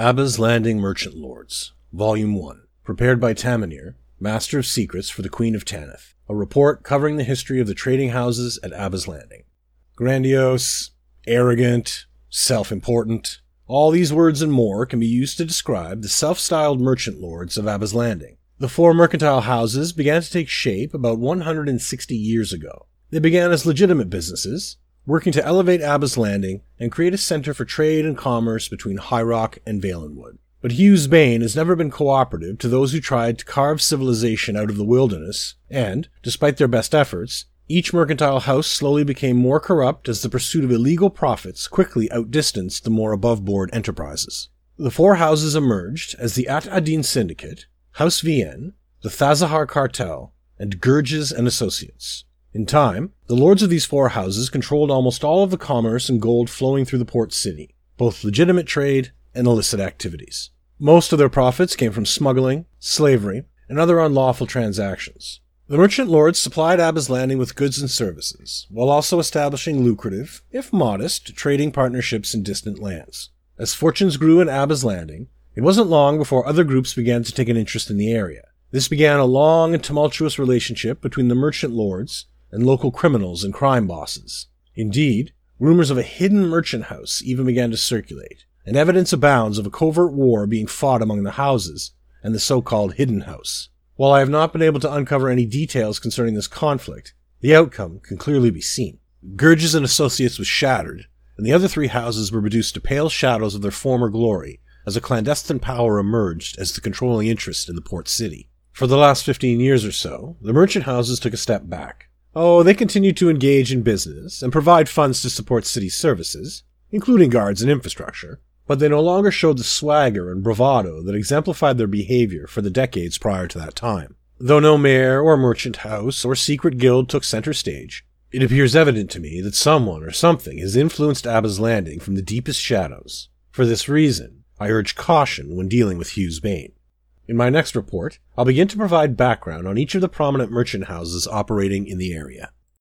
Abah's Landing Merchant Lords, Volume 1, prepared by Tamanir, Master of Secrets for the Queen of Tanith, a report covering the history of the trading houses at Abah's Landing. Grandiose, arrogant, self important, all these words and more can be used to describe the self styled merchant lords of Abah's Landing. The four mercantile houses began to take shape about 160 years ago. They began as legitimate businesses, working to elevate Abah's Landing and create a center for trade and commerce between High Rock and Valenwood. But Hew's Bane has never been cooperative to those who tried to carve civilization out of the wilderness, and, despite their best efforts, each mercantile house slowly became more corrupt as the pursuit of illegal profits quickly outdistanced the more above board enterprises. The four houses emerged as the At Adin Syndicate, House Vienne, the Thazahar Cartel, and Gurges and Associates. In time, the lords of these four houses controlled almost all of the commerce and gold flowing through the port city, both legitimate trade and illicit activities. Most of their profits came from smuggling, slavery, and other unlawful transactions. The merchant lords supplied Abah's Landing with goods and services, while also establishing lucrative, if modest, trading partnerships in distant lands. As fortunes grew in Abah's Landing, it wasn't long before other groups began to take an interest in the area. This began a long and tumultuous relationship between the merchant lords and local criminals and crime bosses. Indeed, rumors of a hidden merchant house even began to circulate, and evidence abounds of a covert war being fought among the houses and the so-called hidden house. While I have not been able to uncover any details concerning this conflict, the outcome can clearly be seen. Gurges and Associates was shattered, and the other three houses were reduced to pale shadows of their former glory as a clandestine power emerged as the controlling interest in the port city. For the last 15 years or so, the merchant houses took a step back, Oh, they continued to engage in business and provide funds to support city services, including guards and infrastructure, but they no longer showed the swagger and bravado that exemplified their behavior for the decades prior to that time. Though no mayor or merchant house or secret guild took center stage, it appears evident to me that someone or something has influenced Abah's Landing from the deepest shadows. For this reason, I urge caution when dealing with Hew's Bane. In my next report, I'll begin to provide background on each of the prominent merchant houses operating in the area.